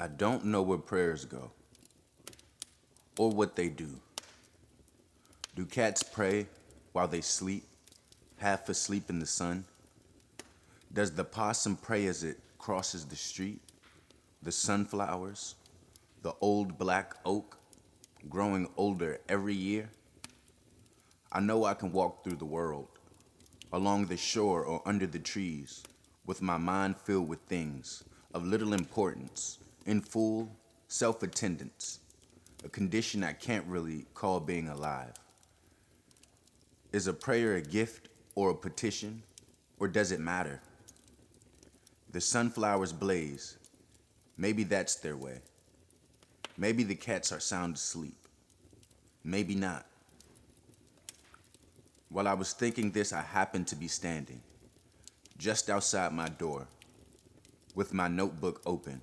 I don't know where prayers go or what they do. Do cats pray while they sleep, half asleep in the sun? Does the possum pray as it crosses the street? The sunflowers, the old black oak, growing older every year? I know I can walk through the world, along the shore or under the trees, with my mind filled with things of little importance in full self attendance, a condition I can't really call being alive. Is a prayer a gift or a petition, or does it matter? The sunflowers blaze. Maybe that's their way. Maybe the cats are sound asleep. Maybe not. While I was thinking this, I happened to be standing just outside my door with my notebook open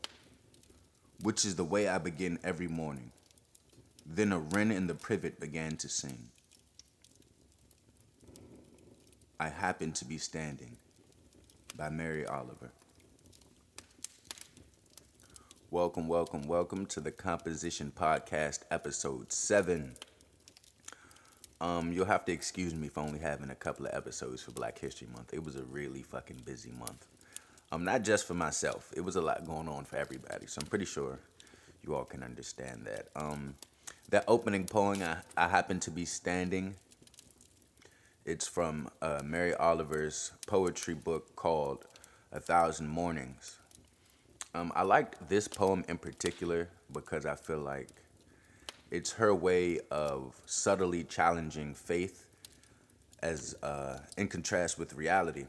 which is the way I begin every morning. Then a wren in the privet began to sing. I Happen to Be Standing by Mary Oliver. Welcome, welcome, welcome to the Composition Podcast, episode 7. Um, you'll have to excuse me for only having a couple of episodes for Black History Month. It was a really fucking busy month. Um, not just for myself. It was a lot going on for everybody. So I'm pretty sure you all can understand that. Um, that opening poem, I, I happen to be standing. It's from uh, Mary Oliver's poetry book called A Thousand Mornings. Um, I liked this poem in particular because I feel like it's her way of subtly challenging faith as uh, in contrast with reality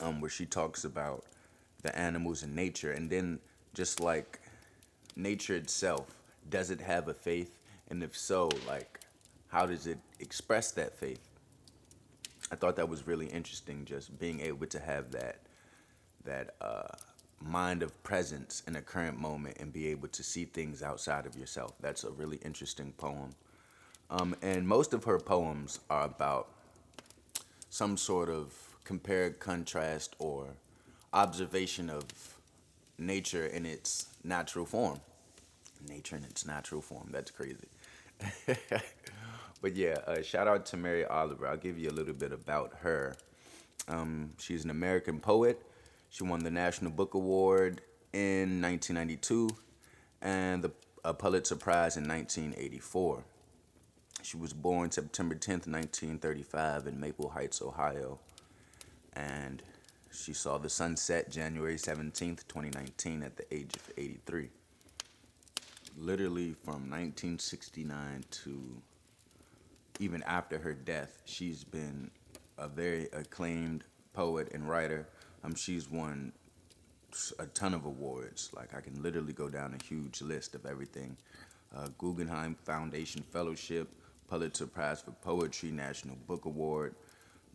um, where she talks about the animals and nature, and then just like nature itself, does it have a faith? And if so, like, how does it express that faith? I thought that was really interesting, just being able to have that that uh, mind of presence in a current moment and be able to see things outside of yourself. That's a really interesting poem. Um, and most of her poems are about some sort of compare, contrast, or observation of nature in its natural form. Nature in its natural form. That's crazy. but yeah, uh, shout out to Mary Oliver. I'll give you a little bit about her. Um, she's an American poet. She won the National Book Award in 1992 and the Pulitzer Prize in 1984. She was born September 10th, 1935, in Maple Heights, Ohio and she saw the sunset January 17th, 2019, at the age of 83. Literally from 1969 to even after her death, she's been a very acclaimed poet and writer. Um, she's won a ton of awards. Like I can literally go down a huge list of everything. Uh, Guggenheim Foundation Fellowship, Pulitzer Prize for Poetry, National Book Award,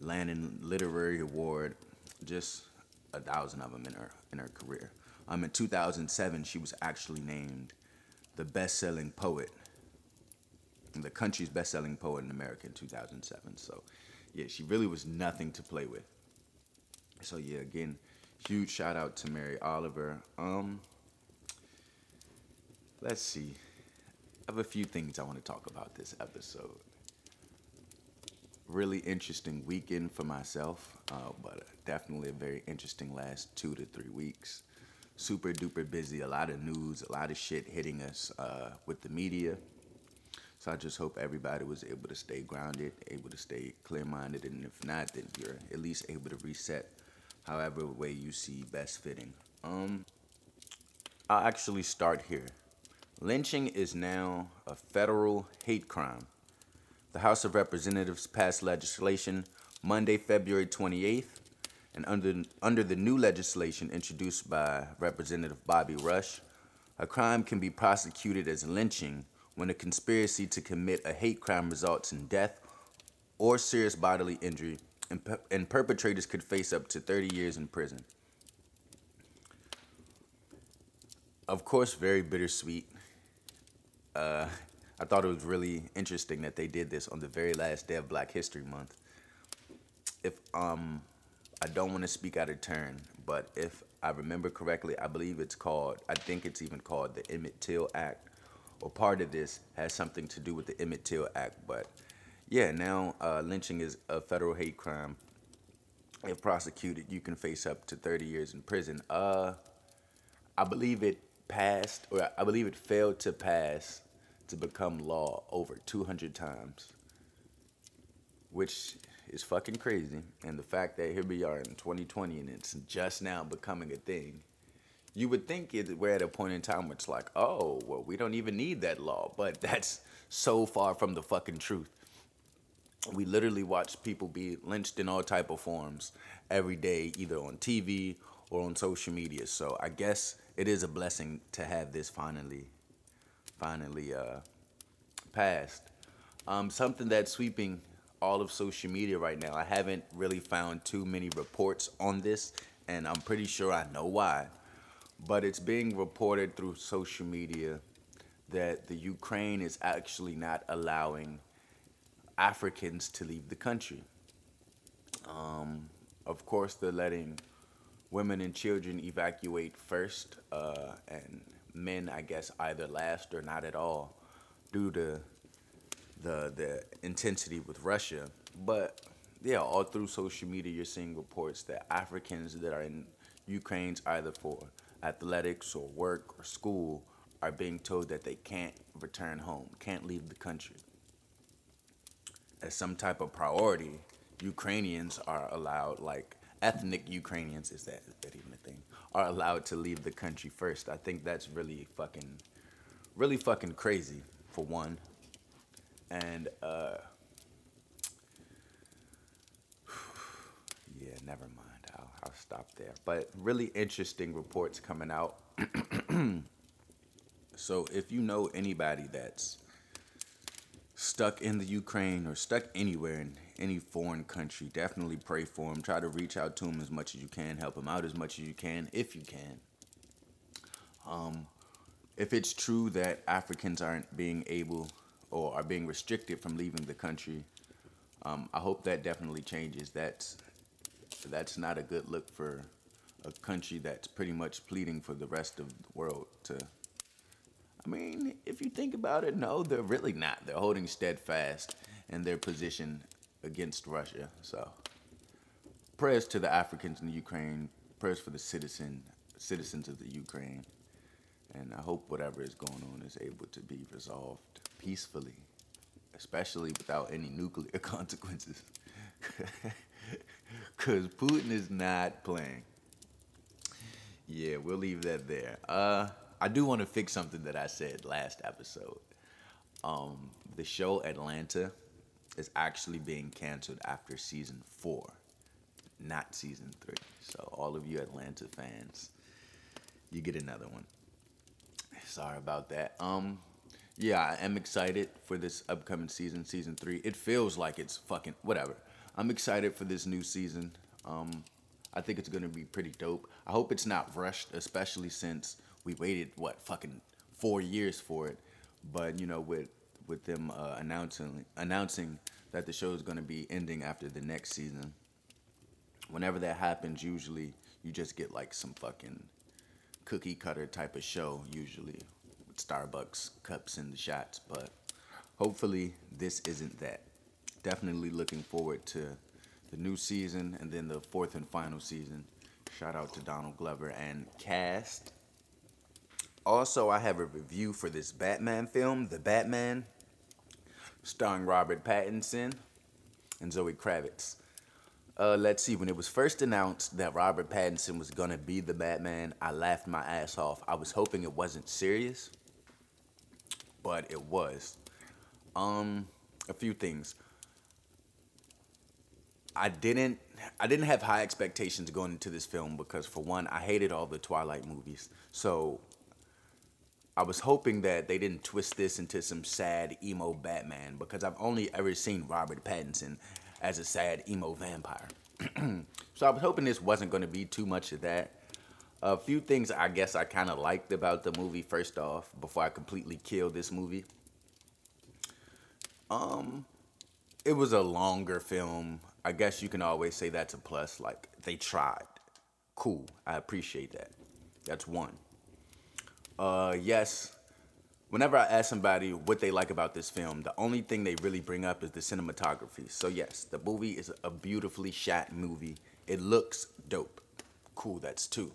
Lannan Literary Award, just a thousand of them in her in her career. Um, in 2007, she was actually named the best-selling poet, the country's best-selling poet in America in 2007. So, yeah, she really was nothing to play with. So yeah, again, huge shout out to Mary Oliver. Um, let's see. I have a few things I want to talk about this episode really interesting weekend for myself, uh, but definitely a very interesting last two to three weeks. Super duper busy, a lot of news, a lot of shit hitting us uh, with the media. So I just hope everybody was able to stay grounded, able to stay clear minded, and if not, then you're at least able to reset however way you see best fitting. Um, I'll actually start here. Lynching is now a federal hate crime the House of Representatives passed legislation Monday, February 28th, and under, under the new legislation introduced by Representative Bobby Rush, a crime can be prosecuted as lynching when a conspiracy to commit a hate crime results in death or serious bodily injury, and, per- and perpetrators could face up to 30 years in prison. Of course, very bittersweet. Uh, I thought it was really interesting that they did this on the very last day of Black History Month. If um, I don't want to speak out of turn, but if I remember correctly, I believe it's called, I think it's even called the Emmett Till Act, or part of this has something to do with the Emmett Till Act. But yeah, now uh, lynching is a federal hate crime. If prosecuted, you can face up to 30 years in prison. Uh, I believe it passed, or I believe it failed to pass to become law over 200 times, which is fucking crazy. And the fact that here we are in 2020 and it's just now becoming a thing, you would think it, we're at a point in time where it's like, oh, well, we don't even need that law. But that's so far from the fucking truth. We literally watch people be lynched in all type of forms every day, either on TV or on social media. So I guess it is a blessing to have this finally, finally uh, passed. Um, something that's sweeping all of social media right now. I haven't really found too many reports on this, and I'm pretty sure I know why. But it's being reported through social media that the Ukraine is actually not allowing Africans to leave the country. Um, of course, they're letting women and children evacuate first, uh, and men, I guess, either last or not at all, due to the the intensity with Russia. But yeah, all through social media, you're seeing reports that Africans that are in Ukraine's either for athletics or work or school are being told that they can't return home, can't leave the country. As some type of priority, Ukrainians are allowed, like ethnic Ukrainians, is that, is that even a thing, are allowed to leave the country first. I think that's really fucking, really fucking crazy, for one and uh, yeah, never mind. I'll, I'll stop there. But really interesting reports coming out. so if you know anybody that's stuck in the Ukraine or stuck anywhere in any foreign country, definitely pray for them. Try to reach out to them as much as you can. Help them out as much as you can, if you can. Um, if it's true that Africans aren't being able or are being restricted from leaving the country. Um, I hope that definitely changes. That's that's not a good look for a country that's pretty much pleading for the rest of the world to. I mean, if you think about it, no, they're really not. They're holding steadfast in their position against Russia. So, prayers to the Africans in the Ukraine. Prayers for the citizen citizens of the Ukraine. And I hope whatever is going on is able to be resolved peacefully, especially without any nuclear consequences. Because Putin is not playing. Yeah, we'll leave that there. Uh, I do want to fix something that I said last episode. Um, the show Atlanta is actually being canceled after season four, not season three. So, all of you Atlanta fans, you get another one. Sorry about that. Um, yeah, I am excited for this upcoming season, season three. It feels like it's fucking whatever. I'm excited for this new season. Um, I think it's gonna be pretty dope. I hope it's not rushed, especially since we waited what fucking four years for it. But you know, with with them uh, announcing announcing that the show is gonna be ending after the next season. Whenever that happens, usually you just get like some fucking cookie cutter type of show usually with Starbucks cups and the shots, but hopefully this isn't that. Definitely looking forward to the new season and then the fourth and final season. Shout out to Donald Glover and cast. Also, I have a review for this Batman film, The Batman, starring Robert Pattinson and Zoe Kravitz. Uh, let's see. When it was first announced that Robert Pattinson was gonna be the Batman, I laughed my ass off. I was hoping it wasn't serious, but it was. Um, a few things. I didn't. I didn't have high expectations going into this film because, for one, I hated all the Twilight movies. So I was hoping that they didn't twist this into some sad emo Batman because I've only ever seen Robert Pattinson as a sad emo vampire. so I was hoping this wasn't going to be too much of that. A few things I guess I kind of liked about the movie. First off, before I completely killed this movie, um, it was a longer film. I guess you can always say that's a plus. Like they tried, Cool. I appreciate that. That's one. Uh, yes. Whenever I ask somebody what they like about this film, the only thing they really bring up is the cinematography. So yes, the movie is a beautifully shot movie. It looks dope. Cool, that's two.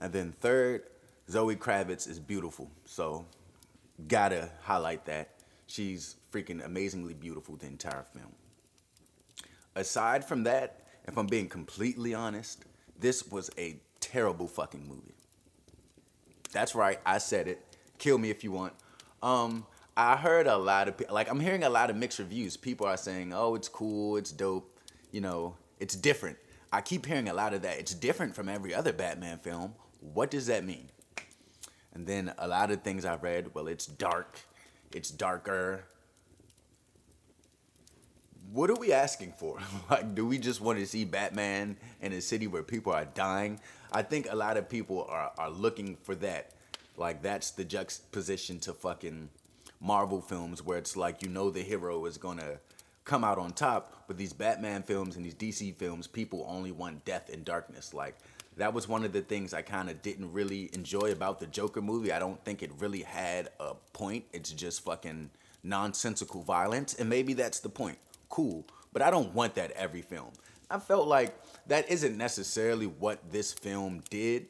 And then third, Zoe Kravitz is beautiful. So gotta highlight that. She's freaking amazingly beautiful the entire film. Aside from that, if I'm being completely honest, this was a terrible fucking movie. That's right, I said it. Kill me if you want. Um, I heard a lot of like I'm hearing a lot of mixed reviews. People are saying, "Oh, it's cool, it's dope, you know, it's different." I keep hearing a lot of that. It's different from every other Batman film. What does that mean? And then a lot of things I've read, well, it's dark, it's darker. What are we asking for? like, do we just want to see Batman in a city where people are dying? I think a lot of people are, are looking for that. Like, that's the juxtaposition to fucking Marvel films where it's like, you know, the hero is gonna come out on top. But these Batman films and these DC films, people only want death and darkness. Like, that was one of the things I kind of didn't really enjoy about the Joker movie. I don't think it really had a point. It's just fucking nonsensical violence, and maybe that's the point. Cool, but I don't want that every film. I felt like that isn't necessarily what this film did,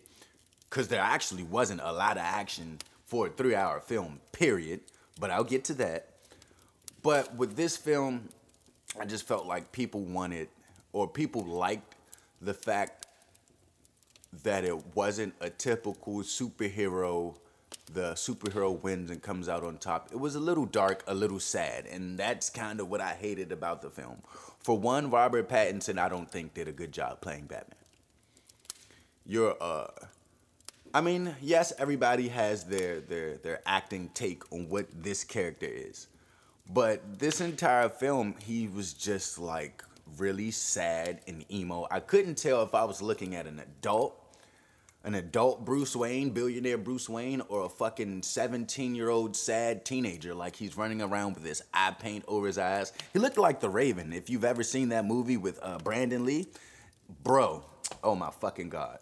because there actually wasn't a lot of action for a three-hour film. Period. But I'll get to that. But with this film, I just felt like people wanted, or people liked the fact that it wasn't a typical superhero the superhero wins and comes out on top. It was a little dark, a little sad, and that's kind of what I hated about the film. For one, Robert Pattinson, I don't think did a good job playing Batman. You're uh I mean, yes, everybody has their their their acting take on what this character is. But this entire film, he was just like really sad and emo. I couldn't tell if I was looking at an adult an adult Bruce Wayne, billionaire Bruce Wayne, or a fucking 17 year old sad teenager like he's running around with this eye paint over his eyes. He looked like the Raven. If you've ever seen that movie with uh, Brandon Lee, bro, oh my fucking God.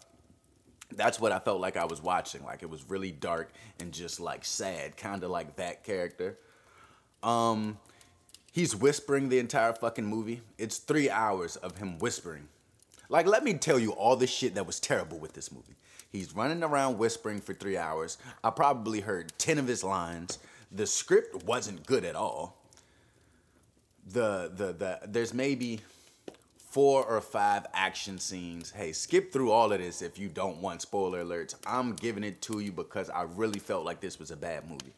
That's what I felt like I was watching. Like it was really dark and just like sad, kind of like that character. Um, he's whispering the entire fucking movie. It's three hours of him whispering. Like, let me tell you all the shit that was terrible with this movie. He's running around whispering for three hours. I probably heard 10 of his lines. The script wasn't good at all. The, the, the, there's maybe four or five action scenes. Hey, skip through all of this if you don't want spoiler alerts. I'm giving it to you because I really felt like this was a bad movie.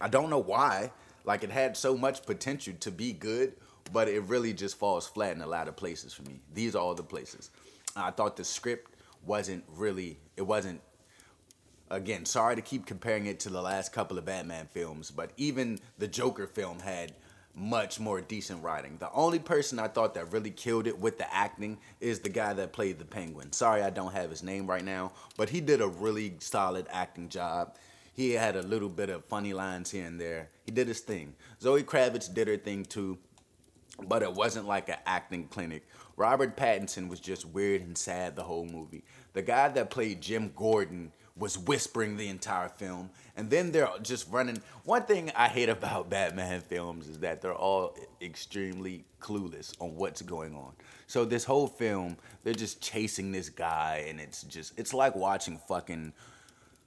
I don't know why. Like, it had so much potential to be good, but it really just falls flat in a lot of places for me. These are all the places. I thought the script wasn't really it wasn't again sorry to keep comparing it to the last couple of batman films but even the joker film had much more decent writing. The only person i thought that really killed it with the acting is the guy that played the penguin. Sorry i don't have his name right now but he did a really solid acting job. He had a little bit of funny lines here and there. He did his thing. Zoe kravitz did her thing too but it wasn't like an acting clinic Robert Pattinson was just weird and sad the whole movie. The guy that played Jim Gordon was whispering the entire film. And then they're just running. One thing I hate about Batman films is that they're all extremely clueless on what's going on. So this whole film, they're just chasing this guy, and it's just, it's like watching fucking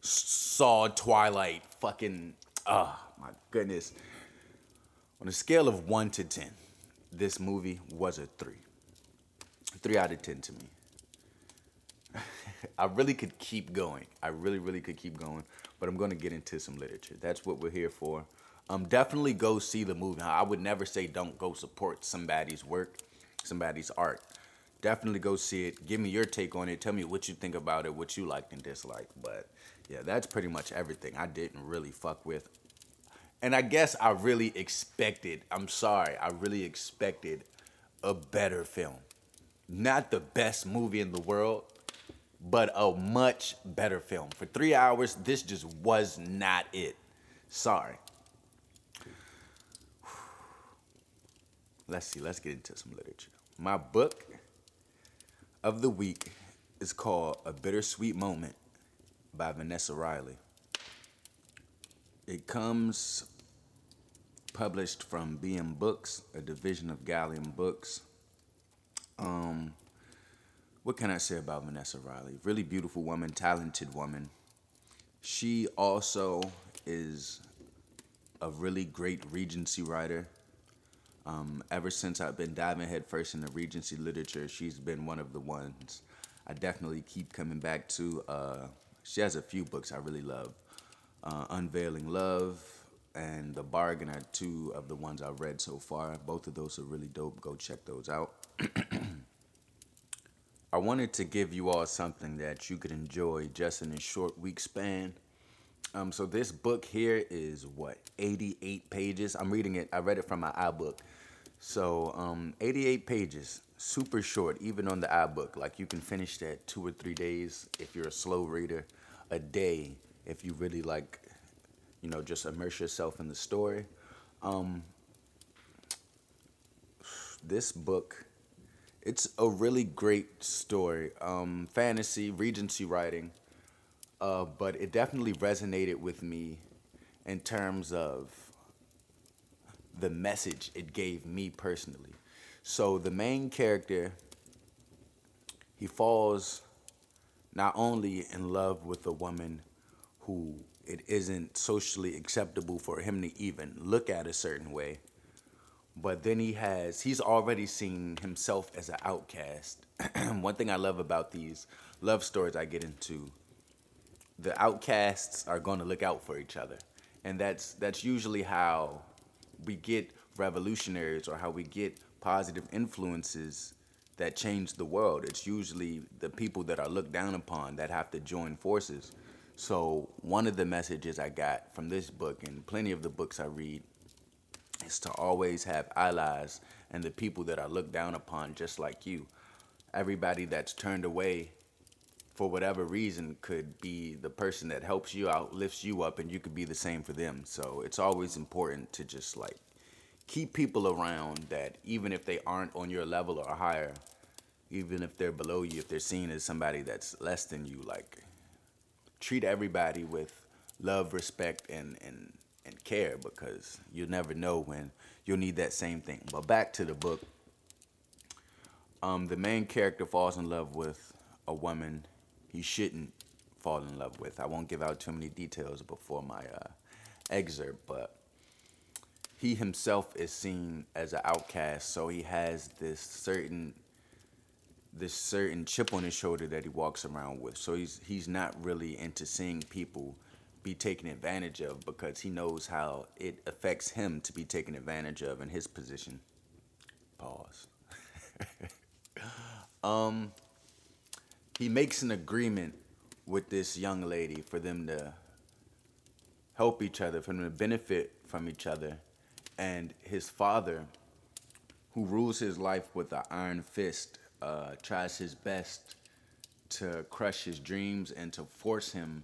Saw Twilight fucking, oh my goodness. On a scale of 1 to 10, this movie was a 3 three out of ten to me. I really could keep going. I really, really could keep going, but I'm going to get into some literature. That's what we're here for. Um, definitely go see the movie. I would never say don't go support somebody's work, somebody's art. Definitely go see it. Give me your take on it. Tell me what you think about it, what you liked and disliked. But yeah, that's pretty much everything I didn't really fuck with. And I guess I really expected, I'm sorry, I really expected a better film not the best movie in the world, but a much better film. For three hours, this just was not it. Sorry. Let's see, let's get into some literature. My book of the week is called A Bittersweet Moment by Vanessa Riley. It comes published from BM Books, a division of Gallium Books. Um, what can I say about Vanessa Riley? Really beautiful woman, talented woman. She also is a really great Regency writer. Um, ever since I've been diving headfirst into Regency literature, she's been one of the ones I definitely keep coming back to. Uh, she has a few books I really love. Uh, Unveiling Love and The Bargain are two of the ones I've read so far. Both of those are really dope. Go check those out. I wanted to give you all something that you could enjoy just in a short week span. Um, so this book here is what 88 pages. I'm reading it. I read it from my iBook. So um, 88 pages, super short, even on the iBook. Like you can finish that two or three days if you're a slow reader, a day if you really like, you know, just immerse yourself in the story. Um, this book, it's a really great story. Um, fantasy, Regency writing, uh, but it definitely resonated with me in terms of the message it gave me personally. So the main character, he falls not only in love with a woman who it isn't socially acceptable for him to even look at a certain way, but then he has he's already seen himself as an outcast. One thing I love about these love stories I get into, the outcasts are going to look out for each other. And that's that's usually how we get revolutionaries or how we get positive influences that change the world. It's usually the people that are looked down upon that have to join forces. So, one of the messages I got from this book and plenty of the books I read is to always have allies and the people that are looked down upon just like you. Everybody that's turned away for whatever reason could be the person that helps you out, lifts you up, and you could be the same for them. So it's always important to just like keep people around that even if they aren't on your level or higher, even if they're below you, if they're seen as somebody that's less than you, like treat everybody with love, respect, and and and care because you never know when you'll need that same thing. But back to the book. Um, the main character falls in love with a woman he shouldn't fall in love with. I won't give out too many details before my uh, excerpt, but he himself is seen as an outcast, so he has this certain this certain chip on his shoulder that he walks around with. So he's he's not really into seeing people be taken advantage of because he knows how it affects him to be taken advantage of in his position. Pause. um he makes an agreement with this young lady for them to help each other, for them to benefit from each other. And his father, who rules his life with an iron fist, uh, tries his best to crush his dreams and to force him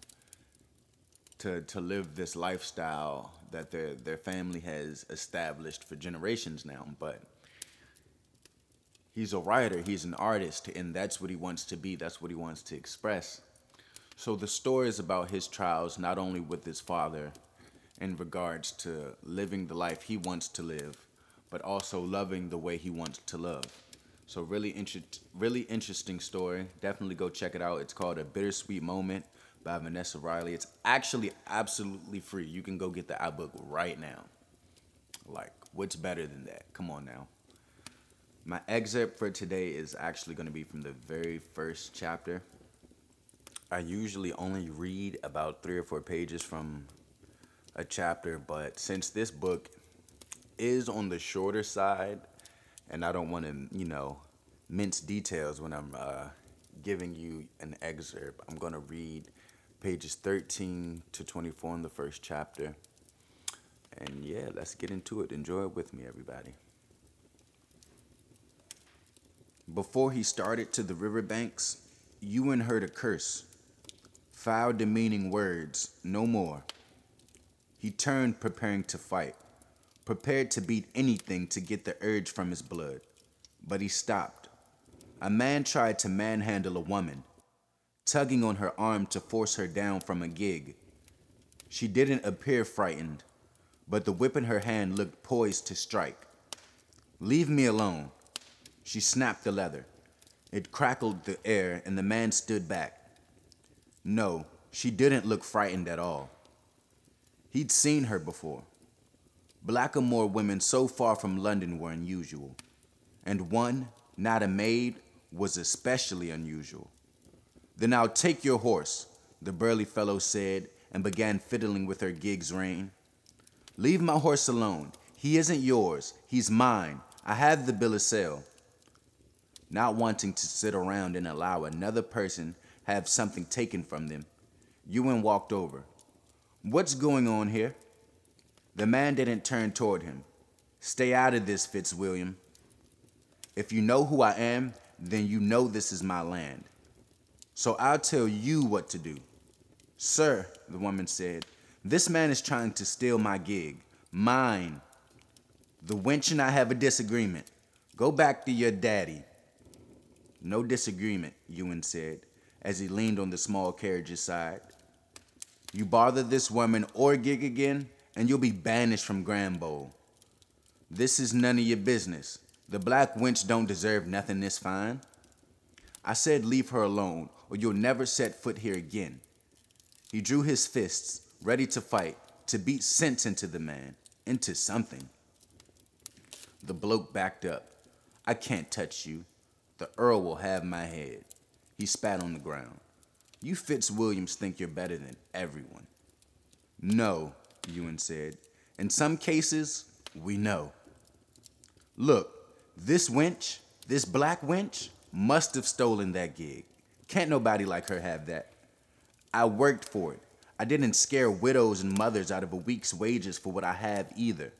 to to live this lifestyle that their their family has established for generations now. But he's a writer, he's an artist, and that's what he wants to be. That's what he wants to express. So the story is about his trials, not only with his father, in regards to living the life he wants to live, but also loving the way he wants to love. So really inter- really interesting story. Definitely go check it out. It's called A Bittersweet Moment by Vanessa Riley. It's actually absolutely free. You can go get the iBook right now. Like, what's better than that? Come on now. My excerpt for today is actually going to be from the very first chapter. I usually only read about three or four pages from a chapter, but since this book is on the shorter side, and I don't want to, you know, mince details when I'm uh, giving you an excerpt. I'm going to read pages 13 to 24 in the first chapter. And yeah, let's get into it. Enjoy it with me, everybody. Before he started to the riverbanks, Ewan heard a curse, foul, demeaning words, no more. He turned, preparing to fight prepared to beat anything to get the urge from his blood. But he stopped. A man tried to manhandle a woman, tugging on her arm to force her down from a gig. She didn't appear frightened, but the whip in her hand looked poised to strike. Leave me alone. She snapped the leather. It crackled the air, and the man stood back. No, she didn't look frightened at all. He'd seen her before. Blackamoor women so far from London were unusual, and one, not a maid, was especially unusual. Then I'll take your horse, the burly fellow said, and began fiddling with her gig's rein. Leave my horse alone. He isn't yours. He's mine. I have the bill of sale. Not wanting to sit around and allow another person have something taken from them, Ewan walked over. What's going on here? The man didn't turn toward him. Stay out of this, Fitzwilliam. If you know who I am, then you know this is my land. So I'll tell you what to do. Sir, the woman said, this man is trying to steal my gig. Mine. The wench and I have a disagreement. Go back to your daddy. No disagreement, Ewan said, as he leaned on the small carriage's side. You bother this woman or gig again, and you'll be banished from Granbowl. This is none of your business. The black wench don't deserve nothing this fine. I said leave her alone, or you'll never set foot here again. He drew his fists, ready to fight, to beat sense into the man, into something. The bloke backed up. I can't touch you. The Earl will have my head. He spat on the ground. You Fitzwilliams think you're better than everyone. No, Ewan said. In some cases, we know. Look, this wench, this black wench, must have stolen that gig. Can't nobody like her have that. I worked for it. I didn't scare widows and mothers out of a week's wages for what I have either.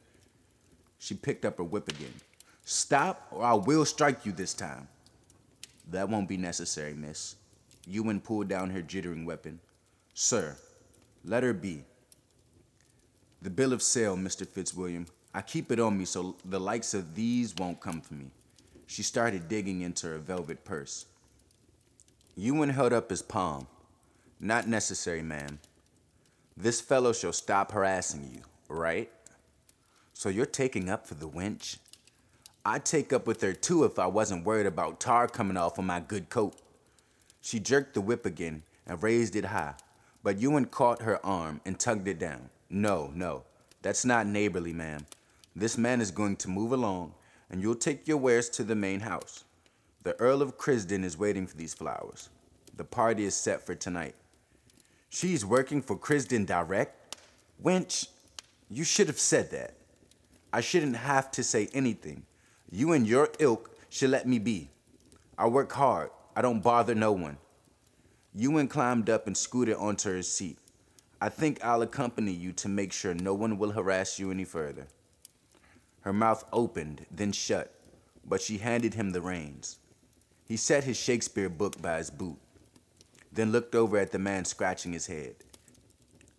She picked up her whip again. Stop, or I will strike you this time. That won't be necessary, miss. Ewan pulled down her jittering weapon. Sir, let her be. The bill of sale, Mr. Fitzwilliam. I keep it on me so the likes of these won't come for me. She started digging into her velvet purse. Ewan held up his palm. Not necessary, ma'am. This fellow shall stop harassing you, right? So you're taking up for the wench? I'd take up with her too if I wasn't worried about tar coming off of my good coat. She jerked the whip again and raised it high, but Ewan caught her arm and tugged it down. No, no, that's not neighborly, ma'am. This man is going to move along, and you'll take your wares to the main house. The Earl of Crisden is waiting for these flowers. The party is set for tonight. She's working for Crisden Direct? Wench, you should have said that. I shouldn't have to say anything. You and your ilk should let me be. I work hard. I don't bother no one. Ewan climbed up and scooted onto her seat. I think I'll accompany you to make sure no one will harass you any further. Her mouth opened, then shut, but she handed him the reins. He set his Shakespeare book by his boot, then looked over at the man scratching his head.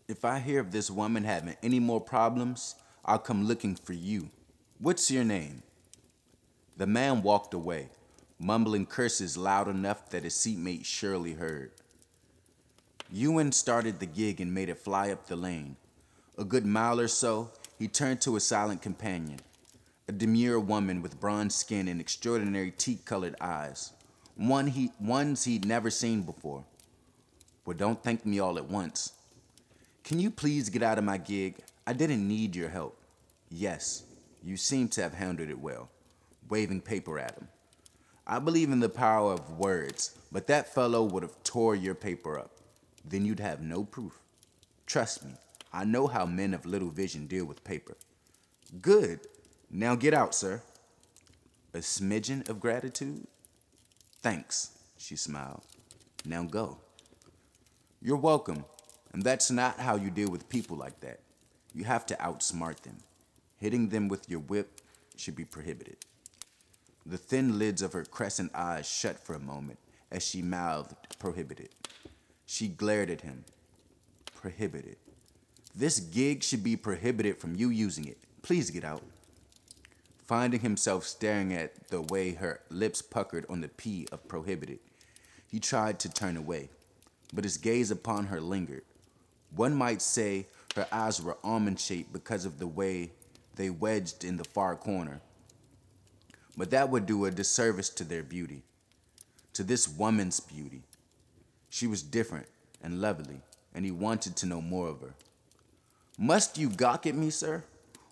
If I hear of this woman having any more problems, I'll come looking for you. What's your name? The man walked away, mumbling curses loud enough that his seatmate surely heard. Ewan started the gig and made it fly up the lane. A good mile or so, he turned to his silent companion, a demure woman with bronze skin and extraordinary teak-colored eyes, one he, ones he'd never seen before. Well, don't thank me all at once. Can you please get out of my gig? I didn't need your help. Yes, you seem to have handled it well, waving paper at him. I believe in the power of words, but that fellow would have tore your paper up then you'd have no proof. Trust me, I know how men of little vision deal with paper. Good. Now get out, sir. A smidgen of gratitude? Thanks, she smiled. Now go. You're welcome, and that's not how you deal with people like that. You have to outsmart them. Hitting them with your whip should be prohibited. The thin lids of her crescent eyes shut for a moment as she mouthed prohibited. She glared at him. Prohibited. This gig should be prohibited from you using it. Please get out. Finding himself staring at the way her lips puckered on the P of prohibited, he tried to turn away. but his gaze upon her lingered. One might say her eyes were almond shaped because of the way they wedged in the far corner. But that would do a disservice to their beauty, to this woman's beauty. She was different and lovely, and he wanted to know more of her. Must you gawk at me, sir?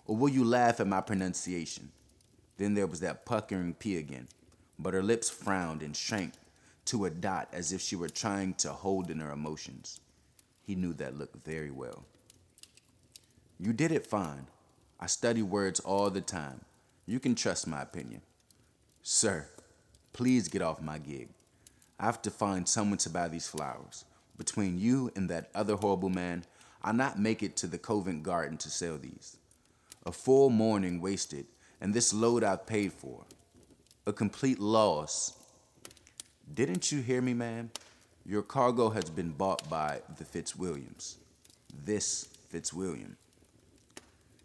Or will you laugh at my pronunciation? Then there was that puckering P again, but her lips frowned and shrank to a dot as if she were trying to hold in her emotions. He knew that look very well. You did it fine. I study words all the time. You can trust my opinion. Sir, please get off my gig. I have to find someone to buy these flowers. Between you and that other horrible man, I'll not make it to the Covent Garden to sell these. A full morning wasted, and this load I've paid for. A complete loss. Didn't you hear me, ma'am? Your cargo has been bought by the Fitzwilliams. This Fitzwilliam.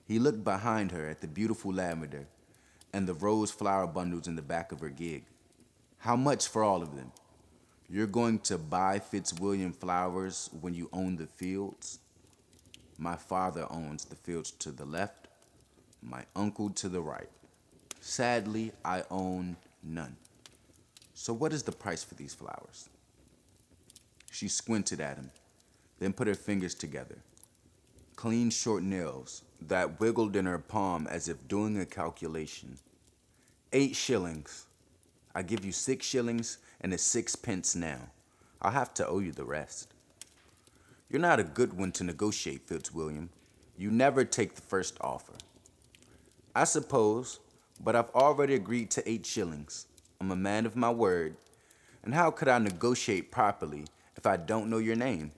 He looked behind her at the beautiful lavender and the rose flower bundles in the back of her gig. How much for all of them? You're going to buy Fitzwilliam flowers when you own the fields? My father owns the fields to the left, my uncle to the right. Sadly, I own none. So, what is the price for these flowers? She squinted at him, then put her fingers together. Clean, short nails that wiggled in her palm as if doing a calculation. Eight shillings. I give you six shillings and a sixpence now. I'll have to owe you the rest. You're not a good one to negotiate, Fitzwilliam. You never take the first offer. I suppose, but I've already agreed to eight shillings. I'm a man of my word. And how could I negotiate properly if I don't know your name?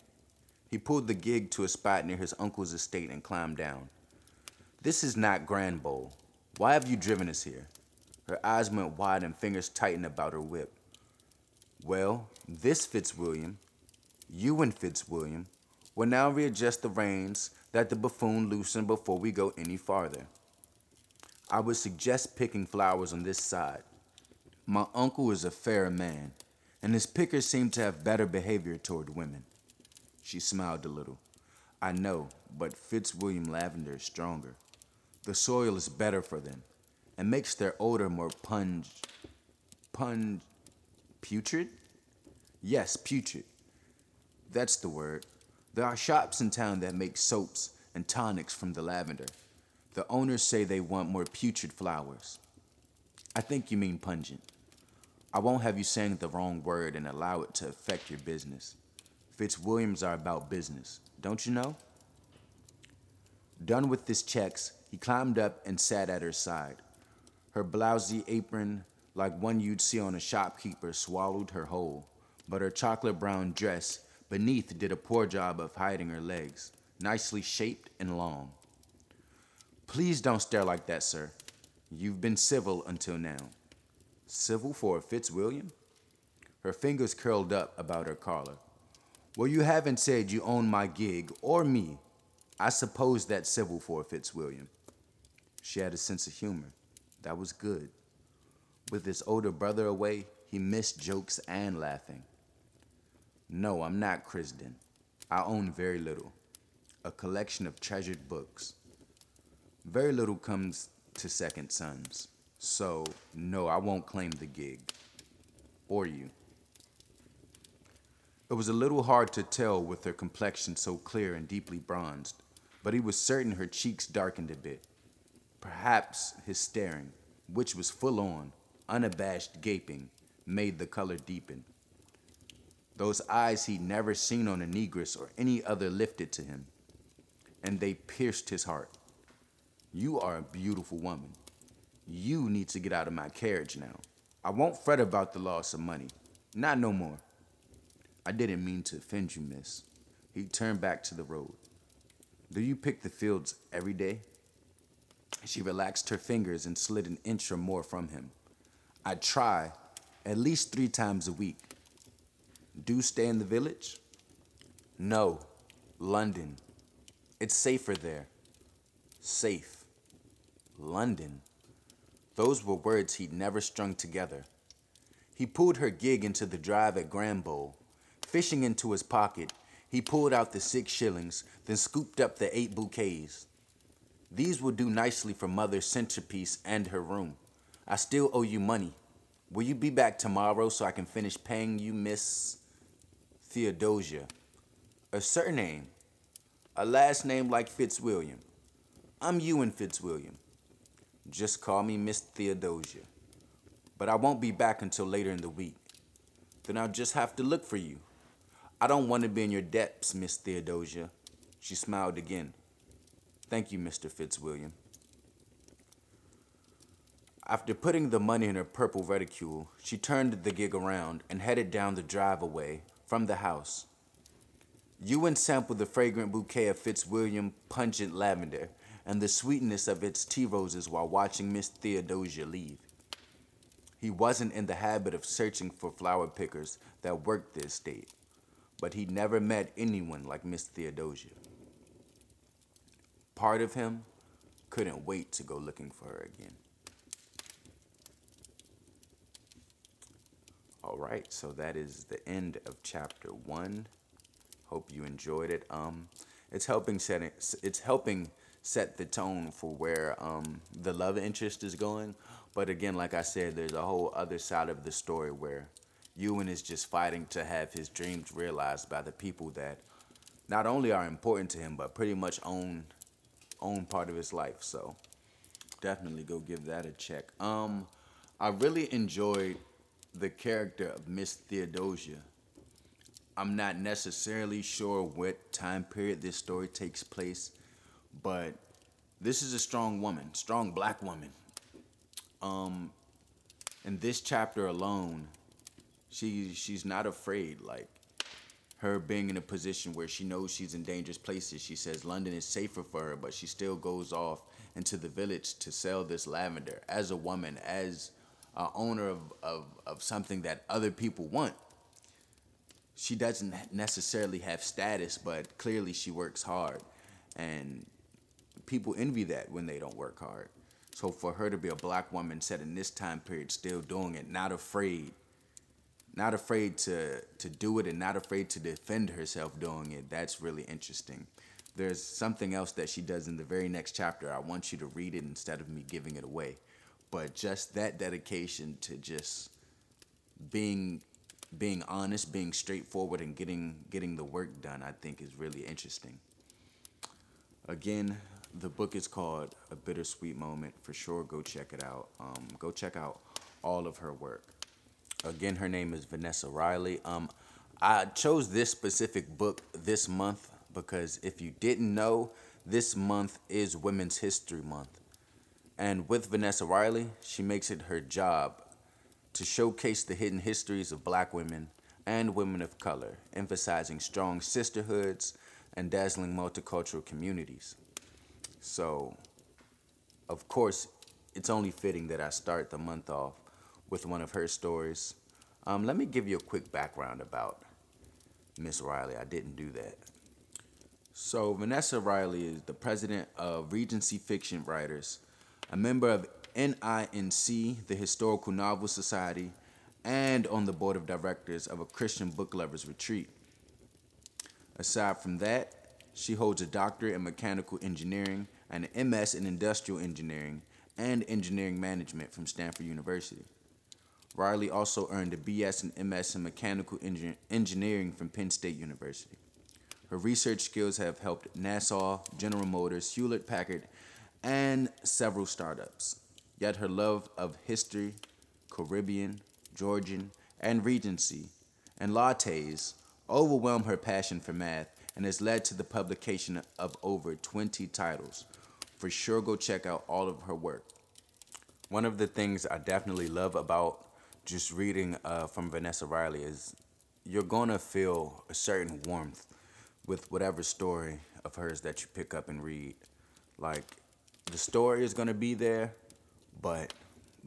He pulled the gig to a spot near his uncle's estate and climbed down. This is not Grand Bowl. Why have you driven us here? Her eyes went wide and fingers tightened about her whip. Well, this Fitzwilliam, you and Fitzwilliam, will now readjust the reins that the buffoon loosened before we go any farther. I would suggest picking flowers on this side. My uncle is a fair man, and his pickers seem to have better behavior toward women. She smiled a little. I know, but Fitzwilliam Lavender is stronger. The soil is better for them and makes their odor more punge. punge. putrid? Yes, putrid. That's the word. There are shops in town that make soaps and tonics from the lavender. The owners say they want more putrid flowers. I think you mean pungent. I won't have you saying the wrong word and allow it to affect your business. Fitzwilliams are about business, don't you know? Done with his checks, he climbed up and sat at her side. Her blousy apron, like one you'd see on a shopkeeper, swallowed her whole, but her chocolate brown dress beneath did a poor job of hiding her legs, nicely shaped and long. Please don't stare like that, sir. You've been civil until now. Civil for a Fitzwilliam? Her fingers curled up about her collar. Well, you haven't said you own my gig or me. I suppose that's civil for a Fitzwilliam. She had a sense of humor. That was good. With his older brother away, he missed jokes and laughing. No, I'm not Crisden. I own very little. A collection of treasured books. Very little comes to second sons. So, no, I won't claim the gig. Or you. It was a little hard to tell with her complexion so clear and deeply bronzed, but he was certain her cheeks darkened a bit. Perhaps his staring, which was full on, unabashed gaping, made the color deepen. Those eyes he'd never seen on a negress or any other lifted to him, and they pierced his heart. You are a beautiful woman. You need to get out of my carriage now. I won't fret about the loss of money. Not no more. I didn't mean to offend you, miss. He turned back to the road. Do you pick the fields every day? She relaxed her fingers and slid an inch or more from him. I try at least three times a week. Do stay in the village? No, London. It's safer there. Safe. London. Those were words he'd never strung together. He pulled her gig into the drive at Granbowl, Fishing into his pocket, he pulled out the six shillings, then scooped up the eight bouquets. These will do nicely for Mother's centerpiece and her room. I still owe you money. Will you be back tomorrow so I can finish paying you, Miss Theodosia? A surname, a last name like Fitzwilliam. I'm Ewan Fitzwilliam. Just call me Miss Theodosia. But I won't be back until later in the week. Then I'll just have to look for you. I don't want to be in your depths, Miss Theodosia. She smiled again. Thank you, Mr. Fitzwilliam. After putting the money in her purple reticule, she turned the gig around and headed down the drive away from the house. Ewan sampled the fragrant bouquet of Fitzwilliam pungent lavender and the sweetness of its tea roses while watching Miss Theodosia leave. He wasn't in the habit of searching for flower pickers that worked the estate, but he never met anyone like Miss Theodosia. Part of him couldn't wait to go looking for her again. All right, so that is the end of chapter one. Hope you enjoyed it. Um, it's helping set it, it's helping set the tone for where um the love interest is going. But again, like I said, there's a whole other side of the story where Ewan is just fighting to have his dreams realized by the people that not only are important to him, but pretty much own own part of his life. So definitely go give that a check. Um, I really enjoyed the character of Miss Theodosia. I'm not necessarily sure what time period this story takes place, but this is a strong woman, strong black woman. Um, in this chapter alone, she she's not afraid. Like her being in a position where she knows she's in dangerous places. She says London is safer for her, but she still goes off into the village to sell this lavender as a woman, as uh, owner of, of, of something that other people want. She doesn't necessarily have status, but clearly she works hard. And people envy that when they don't work hard. So for her to be a black woman set in this time period, still doing it, not afraid, not afraid to to do it, and not afraid to defend herself doing it, that's really interesting. There's something else that she does in the very next chapter. I want you to read it instead of me giving it away but just that dedication to just being being honest, being straightforward, and getting getting the work done, I think is really interesting. Again, the book is called A Bittersweet Moment. For sure, go check it out. Um, go check out all of her work. Again, her name is Vanessa Riley. Um, I chose this specific book this month because if you didn't know, this month is Women's History Month. And with Vanessa Riley, she makes it her job to showcase the hidden histories of black women and women of color, emphasizing strong sisterhoods and dazzling multicultural communities. So, of course, it's only fitting that I start the month off with one of her stories. Um, let me give you a quick background about Miss Riley. I didn't do that. So, Vanessa Riley is the president of Regency Fiction Writers a member of NINC, the Historical Novel Society, and on the board of directors of a Christian book lovers retreat. Aside from that, she holds a doctorate in mechanical engineering and an MS in industrial engineering and engineering management from Stanford University. Riley also earned a BS and MS in mechanical engineering from Penn State University. Her research skills have helped NASA, General Motors, Hewlett Packard, and several startups. Yet her love of history, Caribbean, Georgian, and Regency, and lattes overwhelm her passion for math and has led to the publication of over 20 titles. For sure, go check out all of her work. One of the things I definitely love about just reading uh, from Vanessa Riley is you're gonna feel a certain warmth with whatever story of hers that you pick up and read. Like the story is to be there, but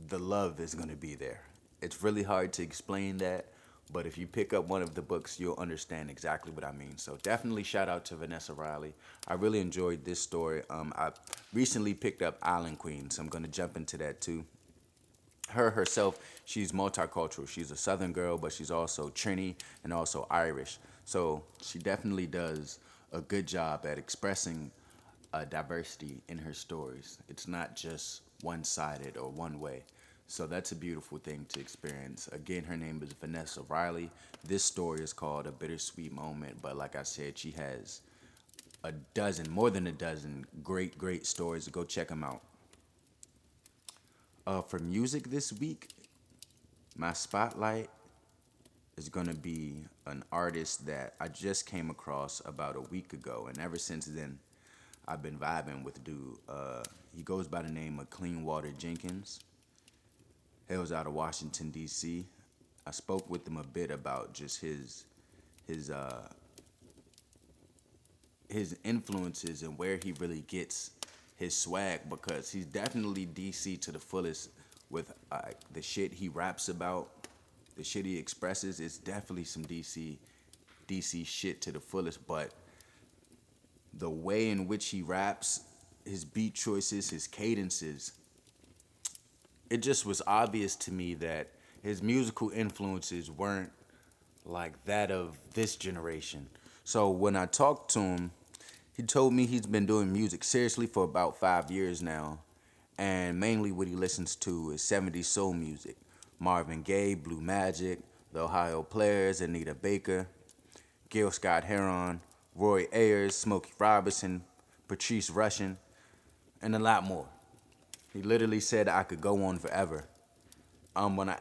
the love is to be there. It's really hard to explain that, but if you pick up one of the books, you'll understand exactly what I mean. So definitely shout out to Vanessa Riley. I really enjoyed this story. Um, I recently picked up Island Queen, so I'm to jump into that too. her herself, she's multicultural. She's a Southern girl, but she's also Trini and also Irish. So she definitely does a good job at expressing a diversity in her stories. It's not just one-sided or one way. So that's a beautiful thing to experience. Again, her name is Vanessa Riley. This story is called A Bittersweet Moment, but like I said, she has a dozen, more than a dozen great, great stories. Go check them out. Uh, for music this week, my spotlight is going to be an artist that I just came across about a week ago, and ever since then, I've been vibing with dude. Uh, he goes by the name of Cleanwater Jenkins. Hails out of Washington D.C. I spoke with him a bit about just his his uh, his influences and where he really gets his swag because he's definitely DC to the fullest with uh, the shit he raps about, the shit he expresses. It's definitely some DC DC shit to the fullest, but the way in which he raps, his beat choices, his cadences, it just was obvious to me that his musical influences weren't like that of this generation. So when I talked to him, he told me he's been doing music seriously for about five years now. And mainly what he listens to is 70s soul music. Marvin Gaye, Blue Magic, The Ohio Players, Anita Baker, Gil Scott Heron, Roy Ayers, Smokey Robinson, Patrice Rushen, and a lot more. He literally said I could go on forever. Um, when I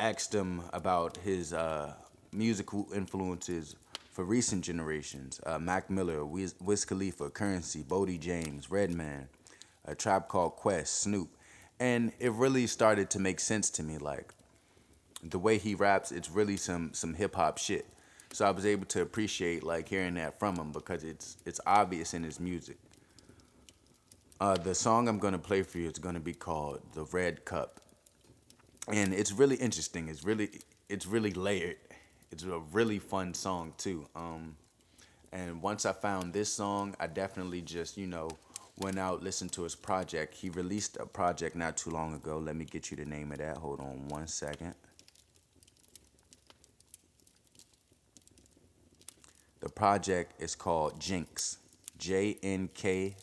asked him about his uh, musical influences for recent generations, uh, Mac Miller, Wiz, Wiz Khalifa, Curren$y, Boldy James, Redman, A Tribe Called Quest, Snoop, and it really started to make sense to me. Like the way he raps, it's really some some hip hop shit. So I was able to appreciate like hearing that from him because it's it's obvious in his music. Uh, the song I'm gonna play for you is gonna be called "The Red Cup," and it's really interesting. It's really it's really layered. It's a really fun song too. Um, and once I found this song, I definitely just you know went out listened to his project. He released a project not too long ago. Let me get you the name of that. Hold on one second. The project is called Jinx, J N K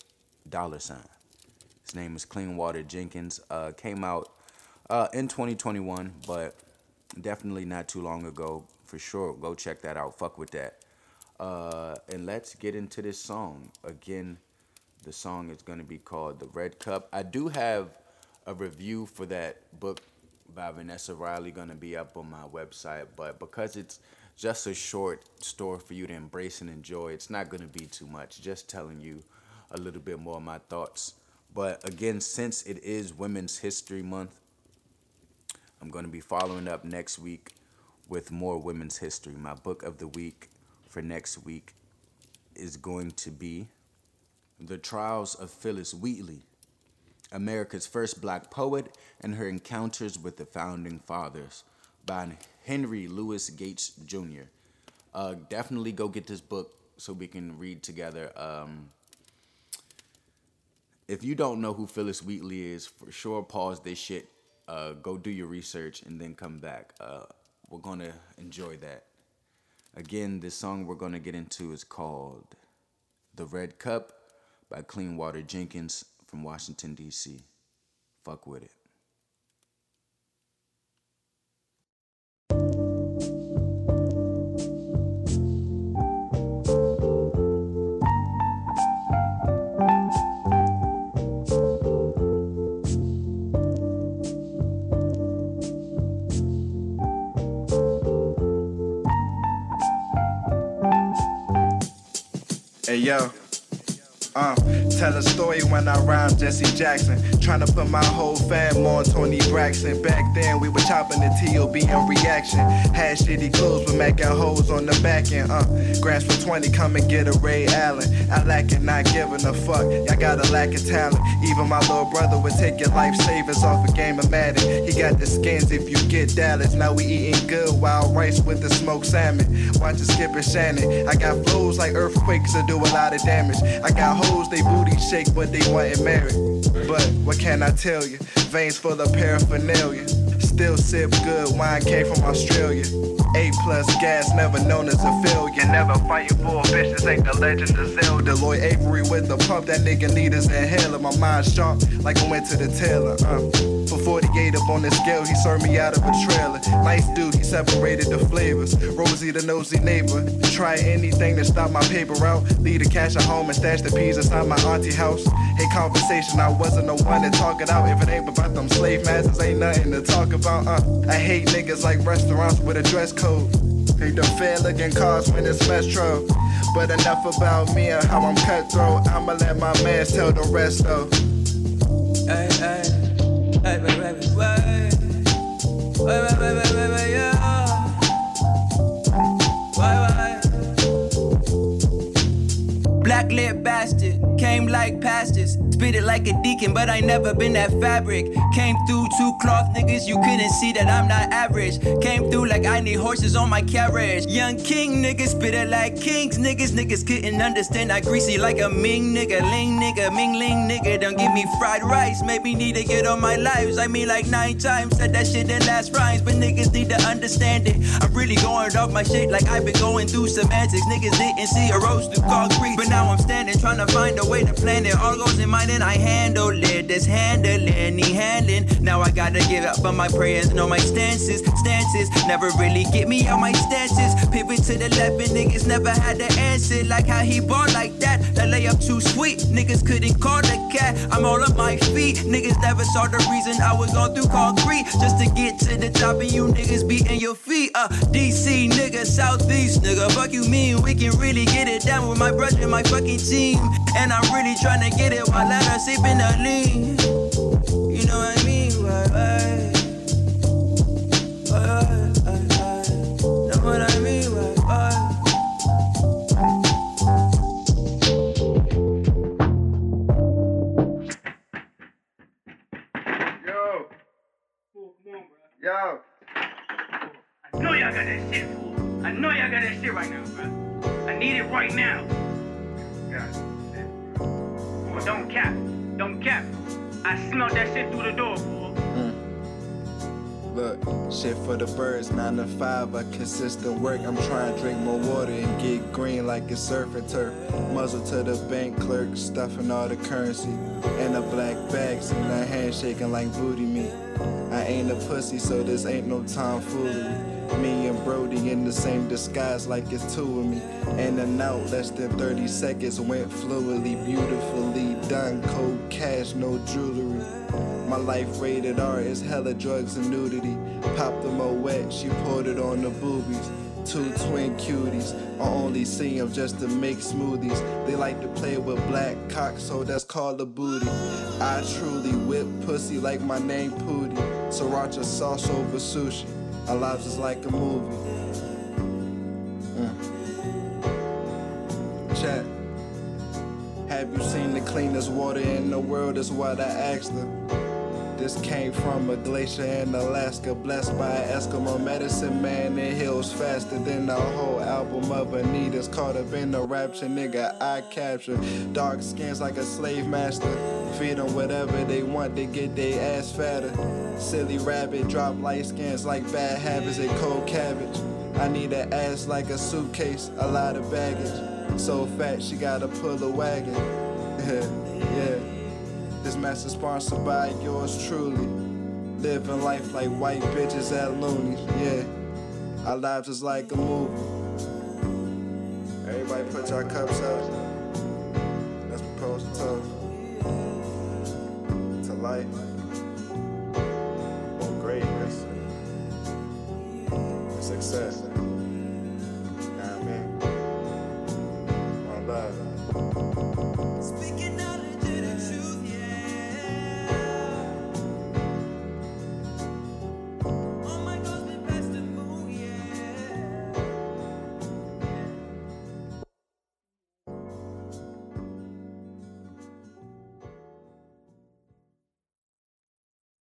dollar sign. His name is Cleanwater Jenkins. Uh, came out uh, in 2021, but definitely not too long ago. For sure, go check that out. Fuck with that. Uh, and let's get into this song. Again, the song is going to be called The Red Cup. I do have a review for that book by Vanessa Riley going to be up on my website, but because it's just a short story for you to embrace and enjoy. It's not going to be too much, just telling you a little bit more of my thoughts. But again, since it is Women's History Month, I'm going to be following up next week with more women's history. My book of the week for next week is going to be The Trials of Phillis Wheatley, America's first black poet and her encounters with the founding fathers by Henry Louis Gates Jr. Uh, definitely go get this book so we can read together. Um, if you don't know who Phillis Wheatley is, for sure pause this shit, uh, go do your research, and then come back. Uh, we're gonna enjoy that. Again, this song we're gonna get into is called "The Red Cup" by Cleanwater Jenkins from Washington D.C. Fuck with it. Yo. Uh, tell a story when I rhyme Jesse Jackson. Trying to put my whole fam on Toni Braxton. Back then we were chopping the T.O.B. in reaction. Had shitty clothes with making hoes on the back end. Uh, grants for 20, come and get a Ray Allen. I lack it, not giving a fuck. Y'all got a lack of talent. Even my little brother would take your life savings off a game of Madden. He got the skins if you get Dallas. Now we eating good wild rice with the smoked salmon. Watching Skipper Shannon. I got flows like earthquakes that do a lot of damage. I got they booty shake, but they wasn't married. But what can I tell you? Veins full of paraphernalia. Still sip good wine, came from Australia. A plus gas, never known as a failure. Never fighting for a bitch, ain't the legend of Zelda. Lloyd Avery with the pump, that nigga need his inhaler. My mind sharp, like I went to the tailor. Uh. For 48 up on the scale, he served me out of a trailer. Nice dude, he separated the flavors. Rosie, the nosy neighbor. Try anything to stop my paper route. Leave the cash at home and stash the peas inside my auntie house. Hey, conversation, I wasn't the one to talk it out. If it ain't about them slave masters, ain't nothing to talk about. Uh. I hate niggas like restaurants with a dress code. Hate the fair looking cars when it's metro. But enough about me and how I'm cutthroat. I'ma let my mans tell the rest though. Hey, hey, Black lit bastard, came like pastors. Spit it like a deacon, but I never been that fabric. Came through two cloth niggas, you couldn't see that I'm not average. Came through like I need horses on my carriage. Young king niggas, spit it like kings niggas. Niggas couldn't understand I greasy like a Ming nigga, Ling nigga, Ming Ling nigga. Don't give me fried rice, make me need to get on my lives. I mean like nine times, said that shit in last rhymes, but niggas need to understand it. I'm really going off my shit like I've been going through semantics. Niggas didn't see a rose through concrete, but now I'm standing trying to find a way to plan it. All goes in my and I handle it. This handling, he handling. Now I gotta give up on my prayers, know my stances. Stances never really get me out my stances. Pivot to the left, and niggas never had the answer. Like how he bought like that. That layup too sweet. Niggas couldn't call the cat. I'm all on my feet. Niggas never saw the reason I was going through concrete. Just to get to the top, and you niggas beating your feet. Uh, DC nigga, Southeast nigga. Fuck you mean we can really get it down with my brother and my fucking team. And I'm really trying to get it while I her sipping the lean. Like it's surfing turf. Muzzle to the bank clerk, stuffing all the currency. in a black bag, seeing a hand shaking like booty meat. I ain't a pussy, so this ain't no tomfoolery. Me and Brody in the same disguise like it's two of me. In and out, less than 30 seconds went fluidly, beautifully done. Cold cash, no jewelry. My life rated R is hella drugs and nudity. Popped the mo wet, she poured it on the boobies. Two twin cuties, I only see them just to make smoothies. They like to play with black cock, so that's called a booty. I truly whip pussy like my name Pootie. Sriracha sauce over sushi. Our lives is like a movie. Mm. Chat. Have you seen the cleanest water in the world? Is what I asked her. This came from a glacier in Alaska, blessed by an Eskimo medicine man. It heals faster than the whole album of Anita's. Caught up in the rapture, nigga. I capture dark skins like a slave master. Feed them whatever they want, they get their ass fatter. Silly rabbit, drop light skins like bad habits and cold cabbage. I need an ass like a suitcase, a lot of baggage. So fat, she gotta pull a wagon. yeah. This message sponsored by yours truly. Living life like white bitches at loonies, yeah. Our lives is like a movie. Everybody put your cups up. Let's propose toast to life.